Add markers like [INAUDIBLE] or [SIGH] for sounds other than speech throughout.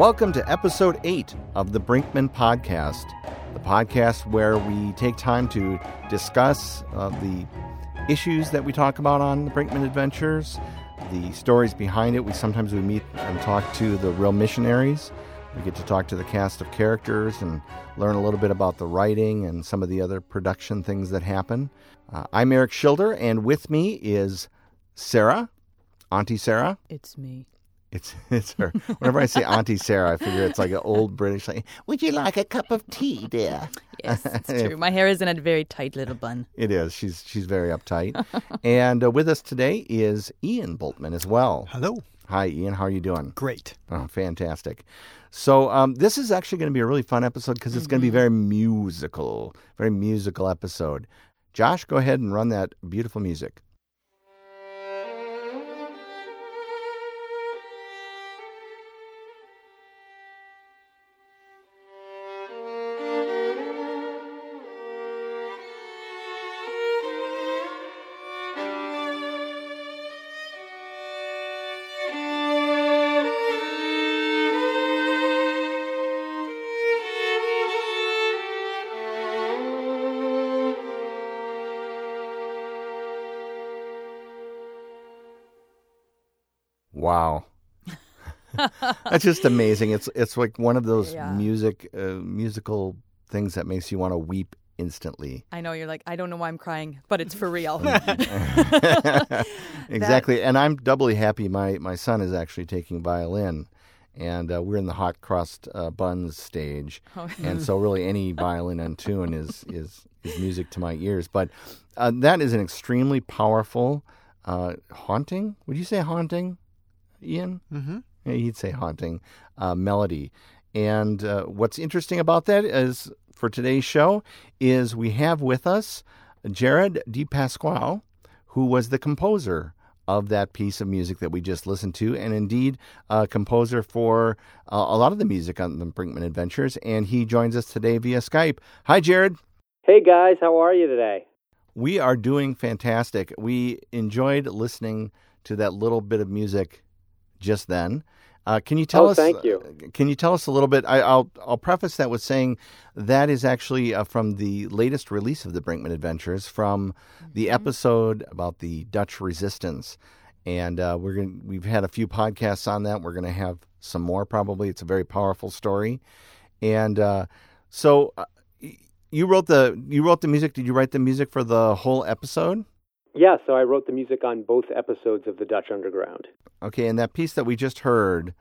Welcome to episode 8 of the Brinkman Podcast, the podcast where we take time to discuss uh, the issues that we talk about on the Brinkman Adventures, the stories behind it. We sometimes we meet and talk to the real missionaries. We get to talk to the cast of characters and learn a little bit about the writing and some of the other production things that happen. Uh, I'm Eric Schilder, and with me is Sarah, Auntie Sarah. It's me. It's [LAUGHS] it's her. Whenever I say Auntie Sarah, I figure it's like an old British like, would you like a cup of tea, dear? [LAUGHS] Yes, it's [LAUGHS] true. My hair is in a very tight little bun. It is. She's she's very uptight. and uh, with us today is Ian Bultman as well. Hello. Hi, Ian. How are you doing? Great. Oh, fantastic. So um, this is actually going to be a really fun episode because it's going to be very musical, very musical episode. Josh, go ahead and run that beautiful music. That's just amazing. It's it's like one of those Yeah. music uh, musical things that makes you want to weep instantly. I know you're like, I don't know why I'm crying, but it's for real. [LAUGHS] [LAUGHS] exactly. And I'm doubly happy my my son is actually taking violin. And uh, we're in the hot crust uh, buns stage, [LAUGHS] Oh. and so really any violin in tune is is is music to my ears. But uh, that is an extremely powerful, uh, haunting. Would you say haunting, Ian? Mm-hmm. He'd say haunting uh, melody. And uh, what's interesting about that is for today's show is we have with us Jared DePasquale, who was the composer of that piece of music that we just listened to, and indeed a composer for uh, a lot of the music on the Brinkman Adventures. And he joins us today via Skype. Hi, Jared. Hey guys, how are you today? We are doing fantastic. We enjoyed listening to that little bit of music just then. Uh, can you tell Oh, us? thank you. Can you tell us a little bit? I, I'll I'll preface that with saying that is actually uh, from the latest release of the Brinkman Adventures, from the episode about the Dutch Resistance, and uh, we're going we've had a few podcasts on that. We're going to have some more probably. It's a very powerful story, and uh, so uh, you wrote the you wrote the music. Did you write the music for the whole episode? Yeah, so I wrote the music on both episodes of the Dutch Underground. Okay, and that piece that we just heard,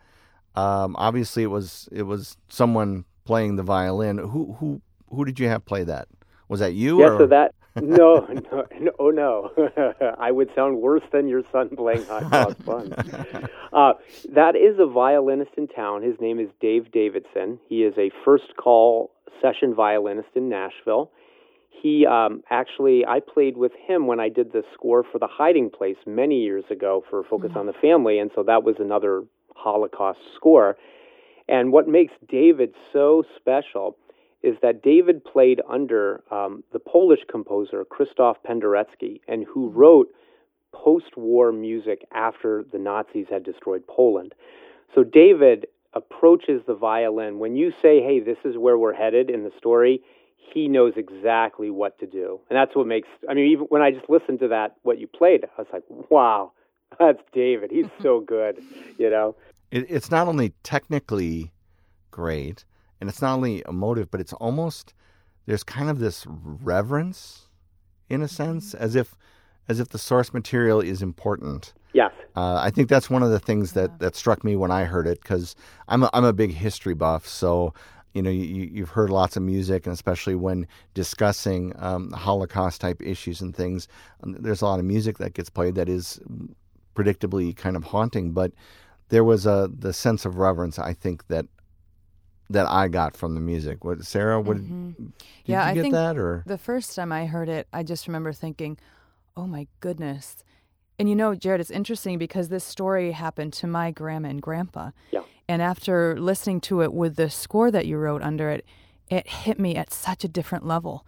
um, obviously it was it was someone playing the violin. Who who who did you have play that? Was that you? Yeah, or? so that no, no, [LAUGHS] no, oh no, [LAUGHS] I would sound worse than your son playing hot cross [LAUGHS] buns. Uh, that is a violinist in town. His name is Dave Davidson. He is a first call session violinist in Nashville. He um, actually, I played with him when I did the score for The Hiding Place many years ago for Focus on the Family, and so that was another Holocaust score. And what makes David so special is that David played under um, the Polish composer Krzysztof Penderecki, and who wrote post-war music after the Nazis had destroyed Poland. So David approaches the violin when you say, "Hey, this is where we're headed in the story." He knows exactly what to do, and that's what makes. I mean, even when I just listened to that, what you played, I was like, "Wow, [LAUGHS] that's David. He's so [LAUGHS] good," you know. It, it's not only technically great, and it's not only emotive, but it's almost there's kind of this reverence, in a sense, as if as if the source material is important. Yes. Uh, I think that's one of the things that, that struck me when I heard it because I'm a, I'm a big history buff. So, you know, you, you've heard lots of music, and especially when discussing um, Holocaust type issues and things, um, there's a lot of music that gets played that is predictably kind of haunting. But there was a the sense of reverence I think that that I got from the music. What Sarah? What did Mm-hmm. Yeah, you I get think that or? The first time I heard it, I just remember thinking, oh my goodness. And you know, Jared, it's interesting because this story happened to my grandma and grandpa. Yeah. And after listening to it with the score that you wrote under it, it hit me at such a different level.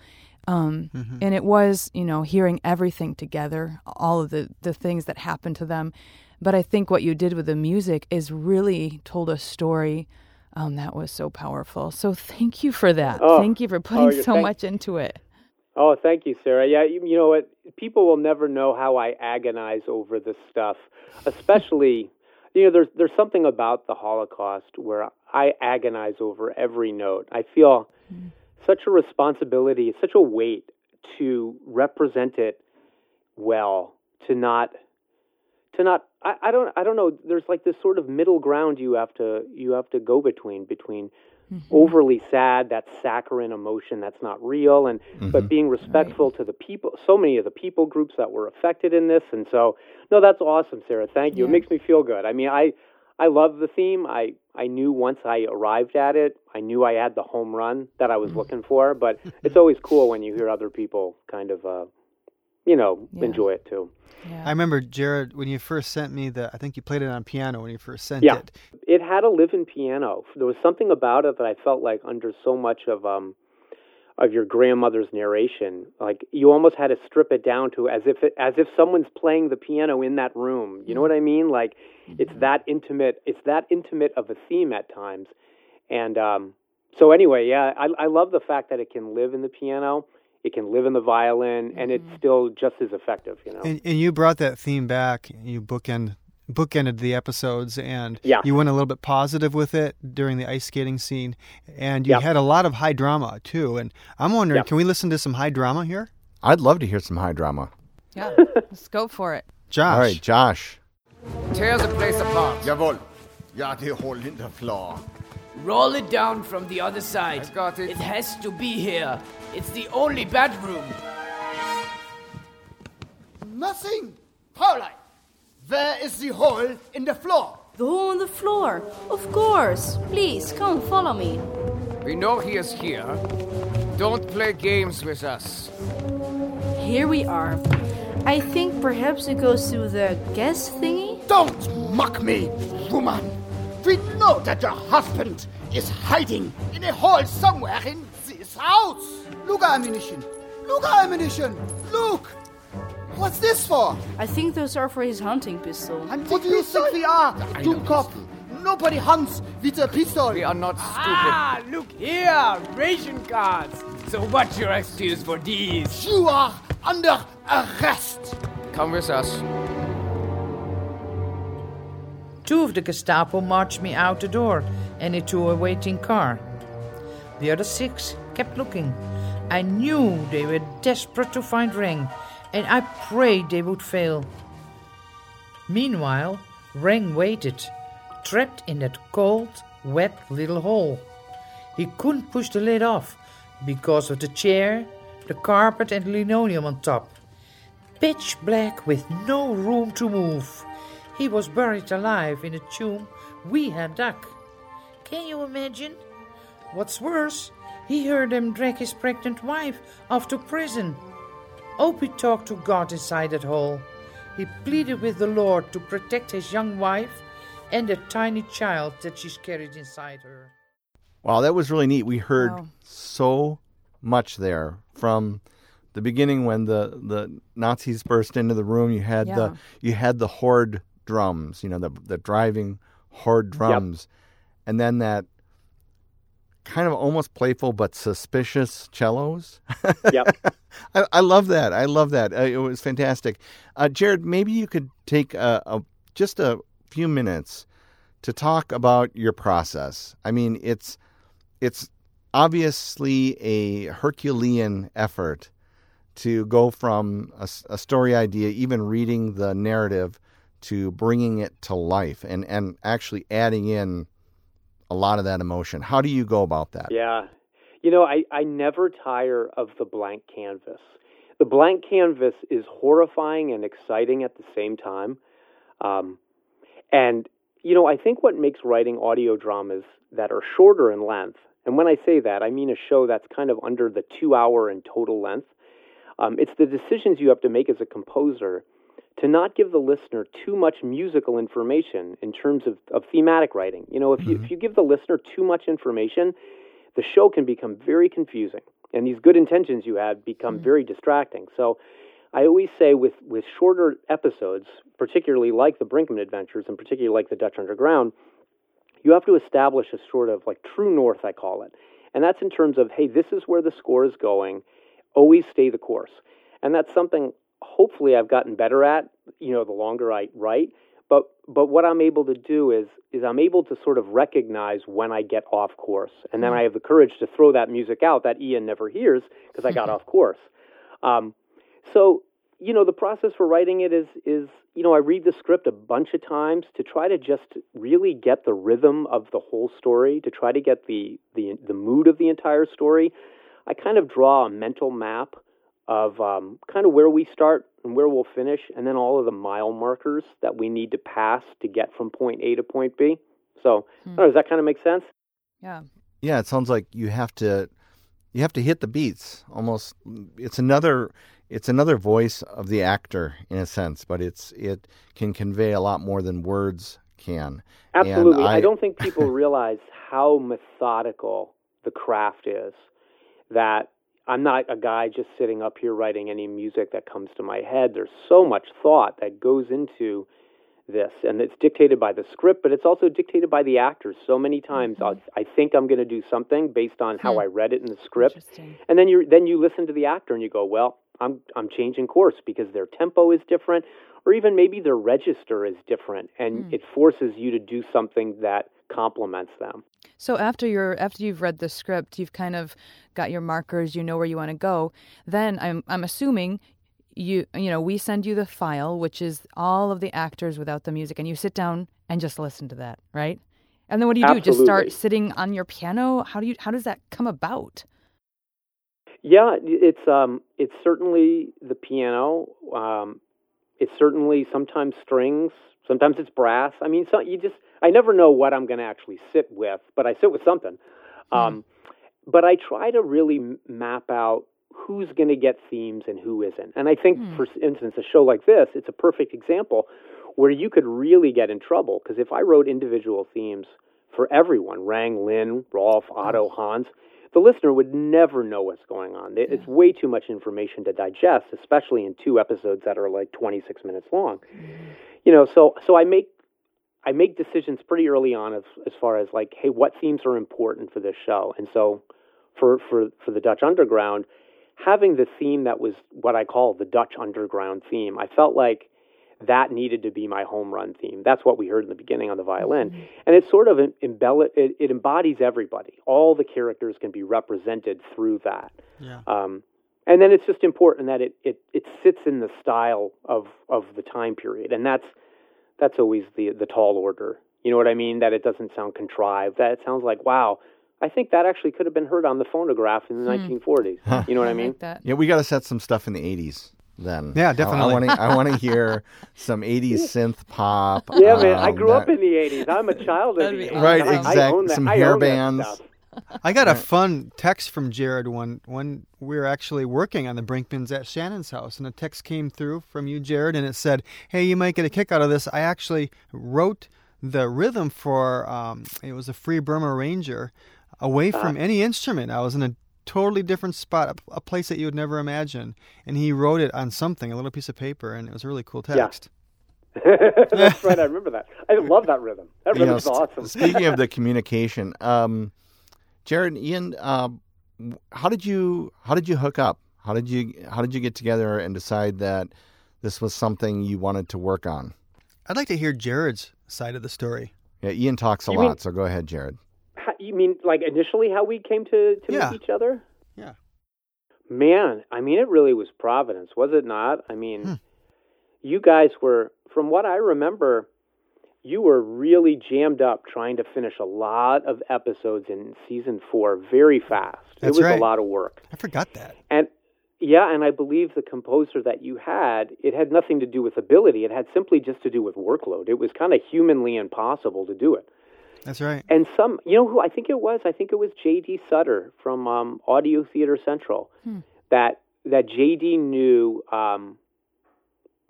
Um, And it was, you know, hearing everything together, all of the, the things that happened to them. But I think what you did with the music is really told a story Um, that was so powerful. So thank you for that. Oh, thank you for oh, putting you're so thank- much into it. Oh, thank you, Sarah. Yeah, you, you know what? People will never know how I agonize over this stuff, especially. You know, there's there's something about the Holocaust where I agonize over every note. I feel hmm. such a responsibility, such a weight to represent it well, to not to not I, I don't I don't know, there's like this sort of middle ground you have to you have to go between between Mm-hmm. overly sad, that saccharine emotion that's not real and but mm-hmm. being respectful to the people so many of the people groups that were affected in this and so no that's awesome Sarah. Thank you. It makes me feel good. I mean I I love the theme. I I knew once I arrived at it I knew I had the home run that I was mm-hmm. looking for but it's always cool when you hear other people kind of uh you know Yeah. enjoy it too Yeah. I remember Jared when you first sent me the. I think you played it on piano when you first sent Yeah. it. it had a live-in piano. There was something about it that I felt like under so much of um of your grandmother's narration, like you almost had to strip it down to as if it, as if someone's playing the piano in that room. You know what I mean? Like it's that intimate. It's that intimate of a theme at times. And um so anyway, yeah, I I love the fact that it can live in the piano, it can live in the violin, and it's mm-hmm. still just as effective. You know? And, and you brought that theme back. You bookend bookended the episodes, and Yeah. you went a little bit positive with it during the ice skating scene, and you Yep. had a lot of high drama too. And I'm wondering, Yep. can we listen to some high drama here? I'd love to hear some high drama. yeah. [LAUGHS] Let's go for it. Josh, All right, Josh. Tear the place apart. Jawohl. Ja, det hold in the floor. Roll it down from the other side. I got it. It has to be here. It's the only bedroom. Nothing. Pauline, where is the hole in the floor? The hole in the floor. Of course. Please, come, follow me. We know he is here. Don't play games with us. Here we are. I think perhaps it goes to the gas thingy. Don't mock me, woman. We know that your husband is hiding in a hole somewhere in this house. Look ammunition. Look ammunition. Look. What's this for? I think those are for his hunting pistol. And what do you think we are, Doomkopf? Nobody hunts with a pistol. We are not stupid. Ah, look here! Ration cards! So what's your excuse for these? You are under arrest. Come with us. Two of the Gestapo marched me out the door and into a waiting car. The other six kept looking. I knew they were desperate to find Reng, and I prayed they would fail. Meanwhile, Reng waited, trapped in that cold, wet little hole. He couldn't push the lid off because of the chair, the carpet, and linoleum on top. Pitch black with no room to move. He was buried alive in a tomb we had dug. Can you imagine? What's worse, he heard them drag his pregnant wife off to prison. Opie talked to God inside that hole. He pleaded with the Lord to protect his young wife and the tiny child that she's carried inside her. Wow, that was really neat. We heard Wow. so much there from the beginning when the, the Nazis burst into the room. You had Yeah. the you had the horde drums, you know, the the driving hard drums, and then that kind of almost playful but suspicious cellos. [LAUGHS] Yep. I, I love that. I love that. Uh, it was fantastic. Uh, Jared, maybe you could take a, a just a few minutes to talk about your process. I mean, it's it's obviously a Herculean effort to go from a story idea, even reading the narrative, to bringing it to life and, and actually adding in a lot of that emotion. How do you go about that? Yeah. You know, I, I never tire of the blank canvas. The blank canvas is horrifying and exciting at the same time. Um, and, you know, I think what makes writing audio dramas that are shorter in length, and when I say that, I mean a show that's kind of under the two hour in total length, um, it's the decisions you have to make as a composer to not give the listener too much musical information in terms of, of thematic writing. You know, if you, if mm-hmm. you give the listener too much information, the show can become very confusing, and these good intentions you had become mm. very distracting. So, I always say with with shorter episodes, particularly like the Brinkman Adventures, and particularly like the Dutch Underground, you have to establish a sort of like true north, I call it. And that's in terms of, hey, this is where the score is going. Always stay the course. And that's something hopefully I've gotten better at, you know, the longer I write. But but what I'm able to do is is I'm able to sort of recognize when I get off course, and then I have the courage to throw that music out that Ian never hears because I got [LAUGHS] off course. Um, so you know the process for writing it is is you know I read the script a bunch of times to try to just really get the rhythm of the whole story, to try to get the the the mood of the entire story. I kind of draw a mental map of um, kind of where we start and where we'll finish, and then all of the mile markers that we need to pass to get from point A to point B. So, Hmm. know, does that kind of make sense? Yeah. Yeah, it sounds like you have to you have to hit the beats. Almost it's another it's another voice of the actor in a sense, but it's it can convey a lot more than words can. Absolutely. I, I don't think people [LAUGHS] realize how methodical the craft is. That I'm not a guy just sitting up here writing any music that comes to my head. There's so much thought that goes into this, and it's dictated by the script, but it's also dictated by the actors. So many times, I'll, I think I'm going to do something based on how Hmm. I read it in the script, and then you then you listen to the actor and you go, well, I'm I'm changing course because their tempo is different, or even maybe their register is different, and Hmm. it forces you to do something that complements them. So after you're after you've read the script, you've kind of got your markers, you know where you want to go. Then I'm I'm assuming you you know we send you the file, which is all of the actors without the music, and you sit down and just listen to that, right? And then what do you do? Just start sitting on your piano? How do you how does that come about? Yeah, it's um, it's certainly the piano. Um, it's certainly sometimes strings. Sometimes it's brass. I mean, so you just I never know what I'm going to actually sit with, but I sit with something. Hmm. Um, but I try to really map out who's going to get themes and who isn't. And I think, hmm. for instance, a show like this, it's a perfect example where you could really get in trouble because if I wrote individual themes for everyone, Rang, Lin, Rolf, Otto, Hans, the listener would never know what's going on. It- It's way too much information to digest, especially in two episodes that are like 26 minutes long. Mm-hmm. You know, so so I make I make decisions pretty early on as as far as like, hey, what themes are important for this show? And so for for for the Dutch Underground, having the theme that was what I call the Dutch Underground theme, I felt like that needed to be my home run theme. That's what we heard in the beginning on the violin, and it sort of em- embell- it, it embodies everybody. All the characters can be represented through that. Yeah. Um, and then it's just important that it, it, it sits in the style of, of the time period, and that's that's always the the tall order. You know what I mean? That it doesn't sound contrived. That it sounds like wow. I think that actually could have been heard on the phonograph in the 1940s. You know what I mean? like. Yeah, we got to set some stuff in the 80s then. Yeah, definitely. I want to I want to hear some 80s [LAUGHS] synth pop. Yeah, man. I um, grew up in the 80s. I'm a child of That'd the 80s. Right, I- I exact- some I hair own that bands. [LAUGHS] I got a fun text from Jared when when we were actually working on the Brinkmans at Shannon's house, and a text came through from you, Jared, and it said, "Hey, you might get a kick out of this. I actually wrote the rhythm for um, it was a Free Burma Ranger, away from any instrument. I was in a totally different spot, a, a place that you would never imagine, and he wrote it on something, a little piece of paper, and it was a really cool Yeah. text. [LAUGHS] That's right. I remember that. I love that rhythm. That you know, awesome. speaking of the [LAUGHS] communication, um, Jared and Ian, um, how did you how did you hook up? How did you how did you get together and decide that this was something you wanted to work on? I'd like to hear Jared's side of the story. Yeah, Ian talks a You lot, mean- so go ahead, Jared. How- you mean like initially how we came to, to Yeah. meet each other? Yeah. Man, I mean, it really was Providence, was it not? I mean, Hmm. you guys were, from what I remember, you were really jammed up trying to finish a lot of episodes in season four very fast. That's it was right. a lot of work. I forgot that. And yeah, and I believe the composer that you had, it had nothing to do with ability. It had simply just to do with workload. It was kind of humanly impossible to do it. That's right. And some, you know who I think it was? I think it was J.D. Sutter from um, Audio Theater Central. That that J.D. knew. Um,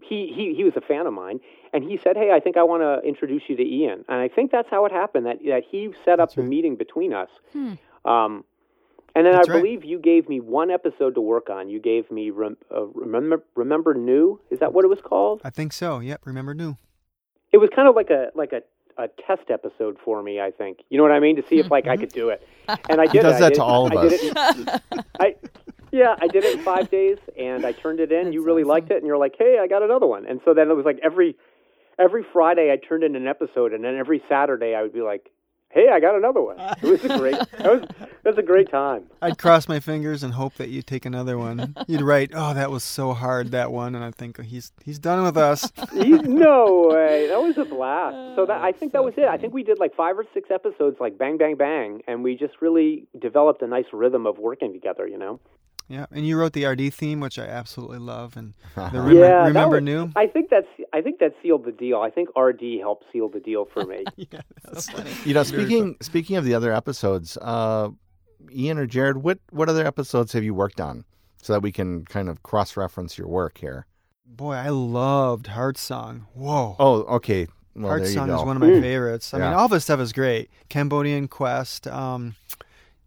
he, he he was a fan of mine, and he said, "Hey, I think I want to introduce you to Ian." And I think that's how it happened. That that he set up That's the right. meeting between us. Um, and then That's I right. believe you gave me one episode to work on. You gave me rem, uh, remember remember Nhu. Is that what it was called? I think so. Yep. Remember Nhu. It was kind of like a like a a test episode for me. I think you know what I mean to see if like I could do it, [LAUGHS] and I did. He does it. I that did to all of I did us. it I yeah, I did it in five days, and I turned it in. you really liked it, and you're like, hey, I got another one. And so then it was like every every Friday I turned in an episode, and then every Saturday I would be like, hey, I got another one. It was a great. That was that was a great time. I'd cross my fingers and hope that you'd take another one. You'd write, "Oh, that was so hard that one," and I think oh, he's he's done with us. [LAUGHS] You- no way. That was a blast. So that I think that was it. I think we did like five or six episodes, like bang, bang, bang, and we just really developed a nice rhythm of working together. You know. Yeah, and you wrote the RD theme, which I absolutely love, and the. [LAUGHS] Remember, yeah, remember was- Nhu. I think that's. I think that sealed the deal. I think RD helped seal the deal for me. [LAUGHS] yeah, that's [LAUGHS] funny. You know, speaking speaking of the other episodes, uh, Ian or Jared, what what other episodes have you worked on, so that we can kind of cross reference your work here? Boy, I loved Heart Song. Whoa. Oh, okay. Well, Heart Song is one of my Mm. favorites. I Yeah. mean, all of his stuff is great. Cambodian Quest. Um,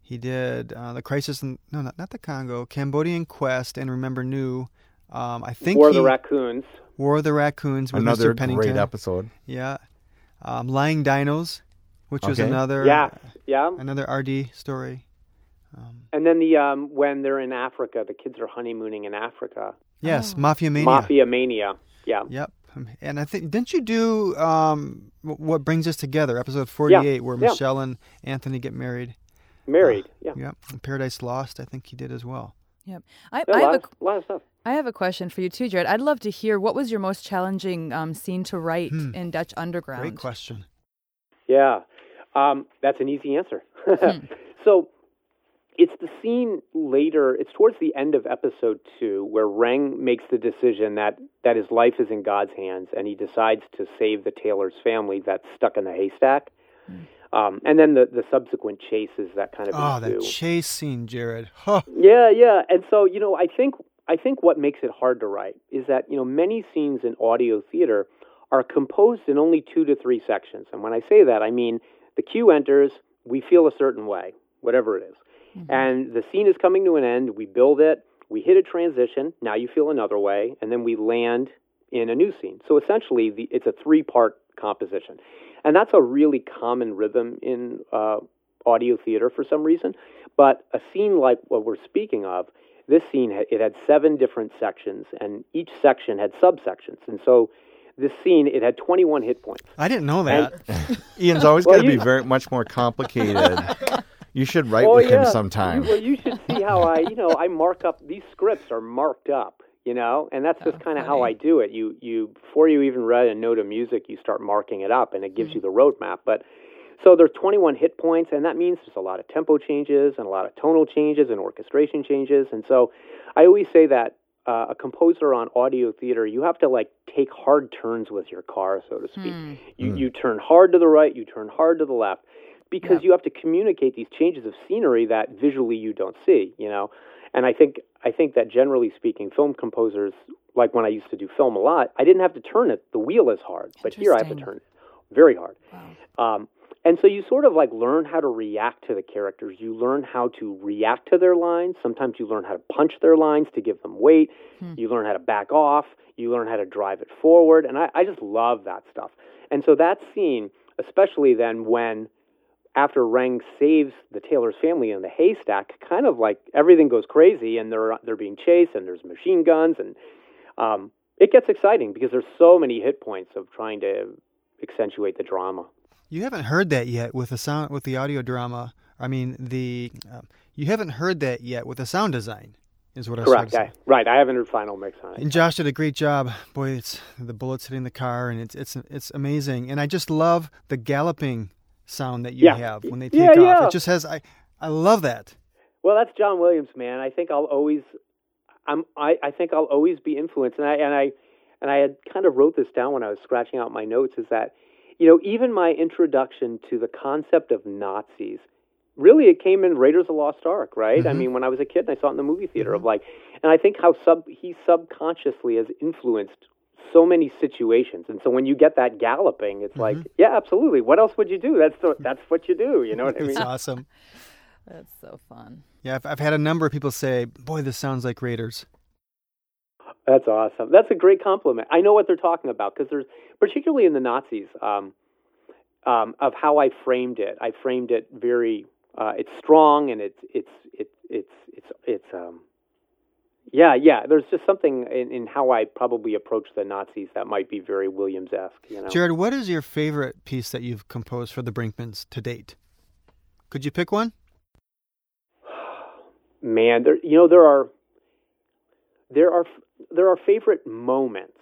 he did uh, the Crisis in no, not not the Congo. Cambodian Quest and Remember Nhu. Um, I think War of he, the Raccoons. War of the Raccoons with Another Mr. Pennington. great episode. Yeah. Um, Lying Dinos, which was another Yeah, yeah. another RD story. Um, And then the um, when they're in Africa, the kids are honeymooning in Africa. yes, Oh. Mafia Mania. Mafia Mania. Yeah. Yep. Um, And I think didn't you do um, what brings us together, episode forty-eight, where yeah. Michelle and Anthony get married. Married. Yeah. Yep. Paradise Lost, I think he did as well. Yep. I, Yeah, I a, have lot, a of, a lot of stuff. I have a question for you too, Jared. I'd love to hear what was your most challenging um, scene to write Hmm. in Dutch Underground. Great question. Yeah, um, that's an easy answer. Hmm. [LAUGHS] so it's the scene later. It's towards the end of episode two where Reng makes the decision that that his life is in God's hands, and he decides to save the Taylor's family that's stuck in the haystack. Um, and then the, the subsequent chases that kind of Oh, ensue. that chase scene, Jared. Huh. Yeah, yeah. And so, you know, I think I think what makes it hard to write is that, you know, many scenes in audio theater are composed in only 2 to 3 sections. And when I say that, I mean the cue enters, we feel a certain way, whatever it is. And the scene is coming to an end, we build it, we hit a transition, now you feel another way, and then we land in a new scene. So essentially, the, it's a three-part composition. And that's a really common rhythm in uh, audio theater for some reason. But a scene like what we're speaking of, this scene it had seven different sections, and each section had subsections. And so this scene it had 21 hit points. I didn't know that. [LAUGHS] Ian's always Well, got to be very much more complicated. [LAUGHS] you should write oh with yeah. him sometime. You, well, you should see how I, you know, I mark up these scripts are marked up, you know, and that's just kind of how I do it. You you before you even read a note of music, you start marking it up, and it gives hmm. you the roadmap. But so there's 21 hit points, and that means there's a lot of tempo changes and a lot of tonal changes and orchestration changes. And so I always say that uh, a composer on audio theater, you have to like take hard turns with your car, so to speak. Hmm. You hmm. you turn hard to the right, you turn hard to the left, because you have to communicate these changes of scenery that visually you don't see. You know, and I think I think that generally speaking, film composers, like when I used to do film a lot, I didn't have to turn it the wheel as hard, but here I have to turn it very hard. Um, and so you sort of like learn how to react to the characters. You learn how to react to their lines. Sometimes you learn how to punch their lines to give them weight. You learn how to back off. You learn how to drive it forward. And I, I just love that stuff. And so that scene, especially then when after Rang saves the Taylor's family in the haystack, kind of like everything goes crazy and they're they're being chased and there's machine guns and um, it gets exciting because there's so many hit points of trying to accentuate the drama. You haven't heard that yet with the sound with the audio drama. I mean, the um, you haven't heard that yet with the sound design. Is what I was trying Correct. I, right. I haven't heard final mix on it. And Josh did a great job. Boy, it's the bullets hitting the car, and it's it's it's amazing. And I just love the galloping sound that you Yeah. have when they Yeah, take off. yeah. It just has I I love that. Well, that's John Williams, man. I think I'll always, I'm, I, I think I'll always be influenced, and I, and I, and I had kind of wrote this down when I was scratching out my notes. Is that, you know, even my introduction to the concept of Nazis, really, it came in Raiders of the Lost Ark, right? I Mhm. mean, when I was a kid, and I saw it in the movie theater of like, and I think how sub he subconsciously has influenced so many situations, and so when you get that galloping, it's like, yeah, absolutely. What else would you do? That's the, that's what you do. You know what I mean? It's awesome. [LAUGHS] That's so fun. Yeah, I've, I've had a number of people say, "Boy, this sounds like Raiders." That's awesome. That's a great compliment. I know what they're talking about because there's particularly in the Nazis. Um, um, of how I framed it. I framed it very. Uh, it's strong and it's it's it's it's it's it's um. Yeah, yeah. There's just something in, in how I probably approach the Nazis that might be very Williams-esque. You know, Jared, what is your favorite piece that you've composed for the Brinkmans to date? Could you pick one? [SIGHS] man, there you know there are there are there are favorite moments,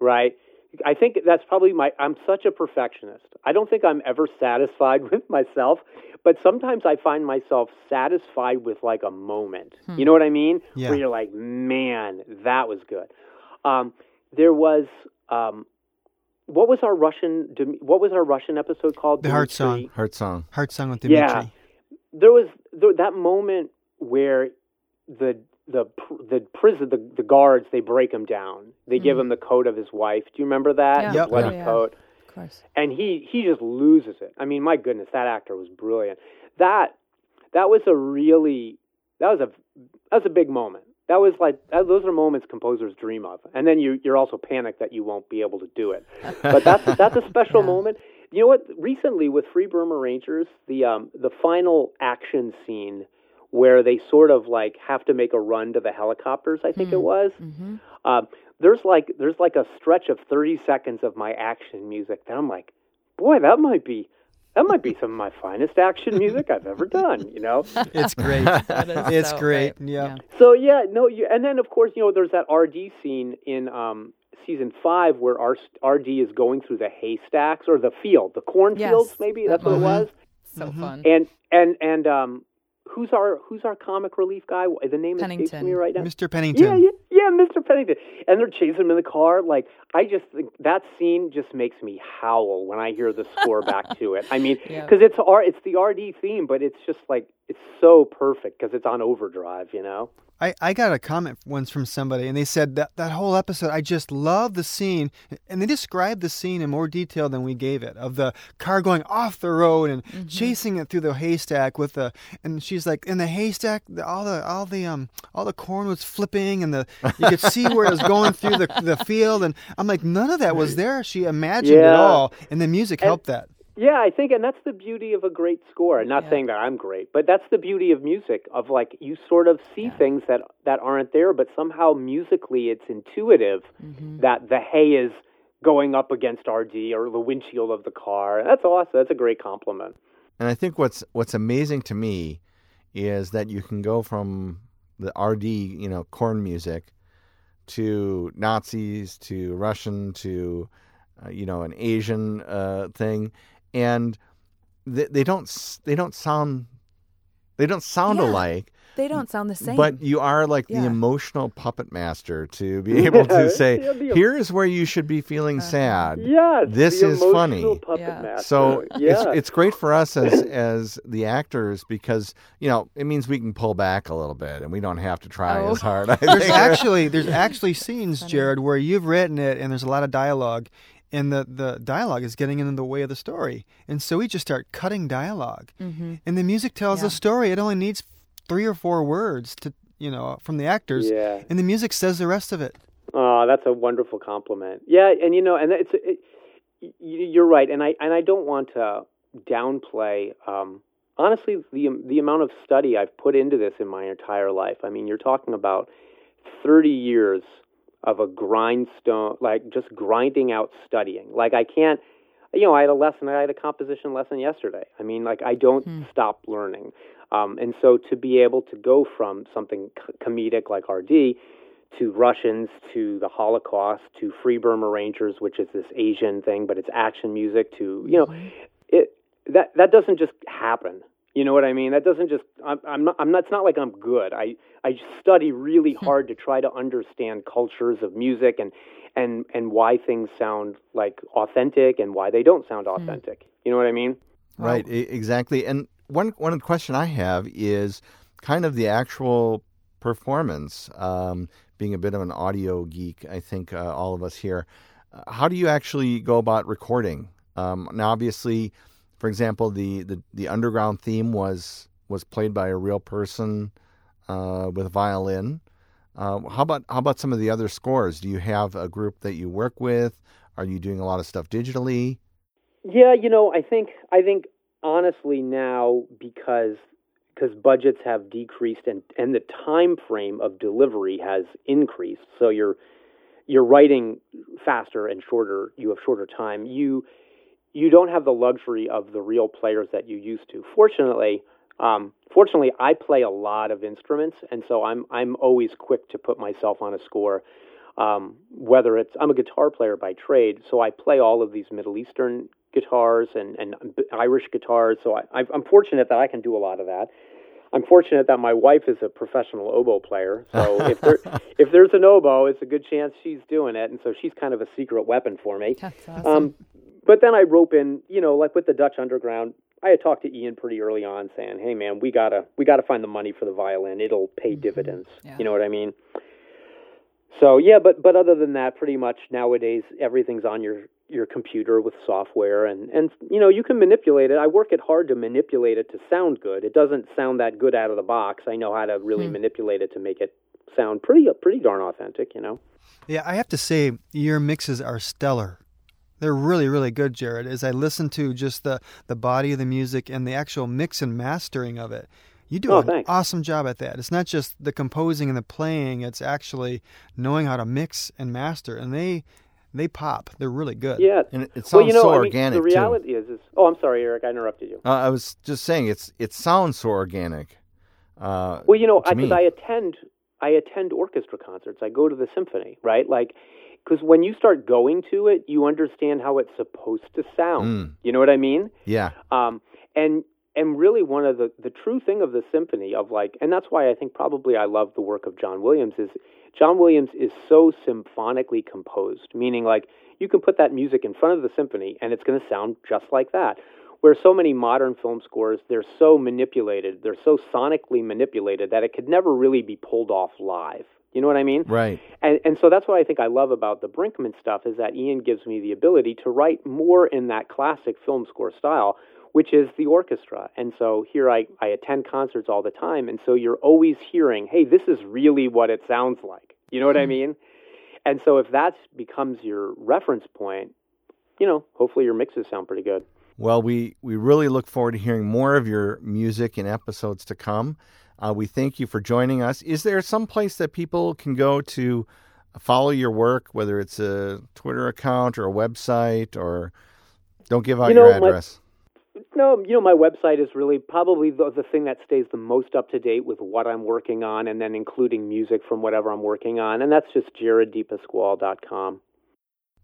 right? I think that's probably my. I'm such a perfectionist. I don't think I'm ever satisfied [LAUGHS] with myself, but sometimes I find myself satisfied with like a moment. Hmm. You know what I mean? Yeah. Where you're like, man, that was good. Um, there was. Um, what was our Russian? What was our Russian episode called? The Heart Song. Heart song. Heart Song with Dimitri. Yeah. There was th- that moment where the the the prison the, the guards they break him down. They give Mm. him the coat of his wife. Do you remember that? Yeah. Yep. bloody Oh, yeah. coat. Of course. And he he just loses it. I mean, my goodness, that actor was brilliant. That that was a really that was a that was a big moment. That was like that, those are moments composers dream of. And then you you're also panicked that you won't be able to do it. But that's [LAUGHS] that's a special Yeah. moment. You know what? Recently with Free Burma Rangers, the um the final action scene where they sort of like have to make a run to the helicopters, I think it was. Mm-hmm. Um, there's like there's like a stretch of 30 seconds of my action music that I'm like, boy, that might be that might be some of my finest action music I've ever done. You know. [LAUGHS] It's great. [LAUGHS] It's so great. great. Yeah. So yeah, no, you, and then of course you know there's that RD scene in um, season five where our RD is going through the haystacks or the field, the cornfields, Yes, maybe that that's what it was. So Mhm. fun. And and and um, who's our who's our comic relief guy? The name escapes Pennington. me right now. Mr. Pennington. Yeah, yeah, yeah, Mr. Pennington. And they're chasing him in the car. Like, I just think that scene just makes me howl when I hear the score back [LAUGHS] to it. I mean, Yeah. because it's R, it's the RD theme, but it's just like it's so perfect because it's on overdrive. You know? I, I got a comment once from somebody, and they said that that whole episode, I just love the scene, and they described the scene in more detail than we gave it of the car going off the road and Mm-hmm. chasing it through the haystack with the, and she's like in the haystack, the, all the all the um all the corn was flipping, and the you could see where it was going through the the field, and I'm like none of that was [LAUGHS] there. She imagined it all, and the music And- helped that. Yeah, I think, and that's the beauty of a great score. Not Yeah. saying that I'm great, but that's the beauty of music. Of like you sort of see things that that aren't there, but somehow musically it's intuitive Mm-hmm. that the hay is going up against RD or the windshield of the car. That's awesome. That's a great compliment. And I think what's what's amazing to me is that you can go from the RD, you know, corn music, to Nazis, to Russian, to uh, you know, an Asian uh, thing, and they, they don't they don't sound they don't sound Yeah. alike. They don't sound the same. But you are like the emotional puppet master to be [LAUGHS] able to say, Yeah, the- "Here's where you should be feeling Uh-huh. sad." Yes, This the is funny. Yeah. So yeah. it's it's great for us as as the actors because you know it means we can pull back a little bit and we don't have to try Oh. as hard. I There's think. actually there's [LAUGHS] actually scenes, Jared, where you've written it and there's a lot of dialogue, and the the dialogue is getting in the way of the story, and so we just start cutting dialogue, mm-hmm. and the music tells Yeah. the story. It only needs three or four words to you know from the actors, yeah. and the music says the rest of it. Oh, that's a wonderful compliment. Yeah, and you know, and it's it, you're right, and I and I don't want to downplay. Um, honestly, the the amount of study I've put into this in my entire life. I mean, you're talking about thirty years of a grindstone, like just grinding out studying. Like I can't, you know, I had a lesson. I had a composition lesson yesterday. I mean, like I don't Hmm. stop learning. Um, and so to be able to go from something c- comedic like RD to Russians to the Holocaust to Free Burma Rangers, which is this Asian thing, but it's action music. To you know, it that that doesn't just happen. You know what I mean? That doesn't just. I'm, I'm not. I'm not. It's not like I'm good. I I study really hard to try to understand cultures of music and and and why things sound like authentic and why they don't sound authentic. You know what I mean? Right, exactly. And one one question I have is kind of the actual performance. Um, being a bit of an audio geek, I think uh, all of us here. Uh, How do you actually go about recording? Um, now, obviously, for example, the, the, the underground theme was was played by a real person uh, with a violin. Uh, how about how about some of the other scores? Do you have a group that you work with? Are you doing a lot of stuff digitally? Yeah, you know, I think I think honestly now because because budgets have decreased and and the time frame of delivery has increased, so you're you're writing faster and shorter. You have shorter time. You you don't have the luxury of the real players that you used to. Fortunately, um, fortunately, I play a lot of instruments, and so I'm I'm always quick to put myself on a score. Um, whether it's I'm a guitar player by trade, so I play all of these Middle Eastern guitars and, and Irish guitars. So I, I'm fortunate that I can do a lot of that. I'm fortunate that my wife is a professional oboe player. So if there [LAUGHS] if there's an oboe, it's a good chance she's doing it, and so she's kind of a secret weapon for me. That's awesome. Um, but then I rope in, you know, like with the Dutch Underground. I had talked to Ian pretty early on, saying, "Hey, man, we gotta we gotta find the money for the violin. It'll pay mm-hmm. dividends." Yeah. You know what I mean? So yeah, but but other than that, pretty much nowadays everything's on your your computer with software, and and you know you can manipulate it. I work it hard to manipulate it to sound good. It doesn't sound that good out of the box. I know how to really hmm. manipulate it to make it sound pretty pretty darn authentic. You know. Yeah, I have to say your mixes are stellar. They're really, really good, Jared. As I listen to just the, the body of the music and the actual mix and mastering of it, you do Oh, an thanks. awesome job at that. It's not just the composing and the playing; it's actually knowing how to mix and master. And they they pop. They're really good. Yeah. And it, it well, sounds you know, so I mean, organic the reality is, is oh, I'm sorry, Eric, I interrupted you. Uh, I was just saying it's it sounds so organic. Uh, Well, you know, to because me. I attend, I attend orchestra concerts. I go to the symphony, right? Like, because when you start going to it, you understand how it's supposed to sound. Mm. You know what I mean? yeah, Um, and and really, one of the the true thing of the symphony of like, and that's why I think probably I love the work of John Williams is John Williams is so symphonically composed, meaning like you can put that music in front of the symphony and it's going to sound just like that. Where so many modern film scores, they're so manipulated, they're so sonically manipulated that it could never really be pulled off live. You know what I mean? right. And and so that's what I think I love about the Brinkman stuff is that Ian gives me the ability to write more in that classic film score style, which is the orchestra. And so here I, I attend concerts all the time, and so you're always hearing, hey, this is really what it sounds like. You know what I hmm. mean? And so if that becomes your reference point, you know, hopefully your mixes sound pretty good. Well, we, we really look forward to hearing more of your music in episodes to come. Uh, we thank you for joining us. Is there some place that people can go to follow your work, whether it's a Twitter account or a website, or don't give out You your know, my- address? No, you know, my website is really probably the, the thing that stays the most up to date with what I'm working on, and then including music from whatever I'm working on, and that's just jareddepasquale.com.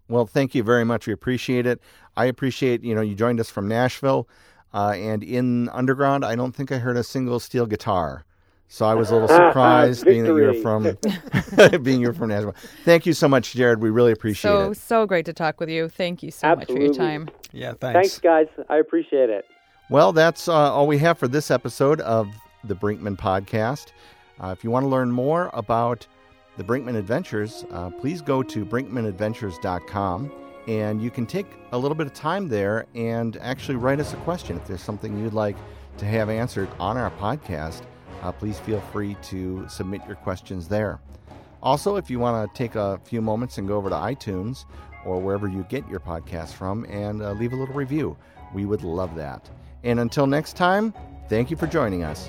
Well, thank you very much. We appreciate it. I appreciate you know you joined us from Nashville, uh, and in Underground, I don't think I heard a single steel guitar. So I was a little [LAUGHS] surprised being that you're from [LAUGHS] being you're from Nashville. Thank you so much, Jared. We really appreciate so it. so so great to talk with you. Thank you so much for your time. Yeah, thanks. Thanks, guys. I appreciate it. Well, that's uh, all we have for this episode of the Brinkman Podcast. Uh, if you want to learn more about the Brinkman Adventures, uh, please go to brinkmanadventures.com and you can take a little bit of time there and actually write us a question. If there's something you'd like to have answered on our podcast, uh, please feel free to submit your questions there. Also, if you want to take a few moments and go over to iTunes or wherever you get your podcast from and uh, leave a little review, we would love that. And until next time, thank you for joining us.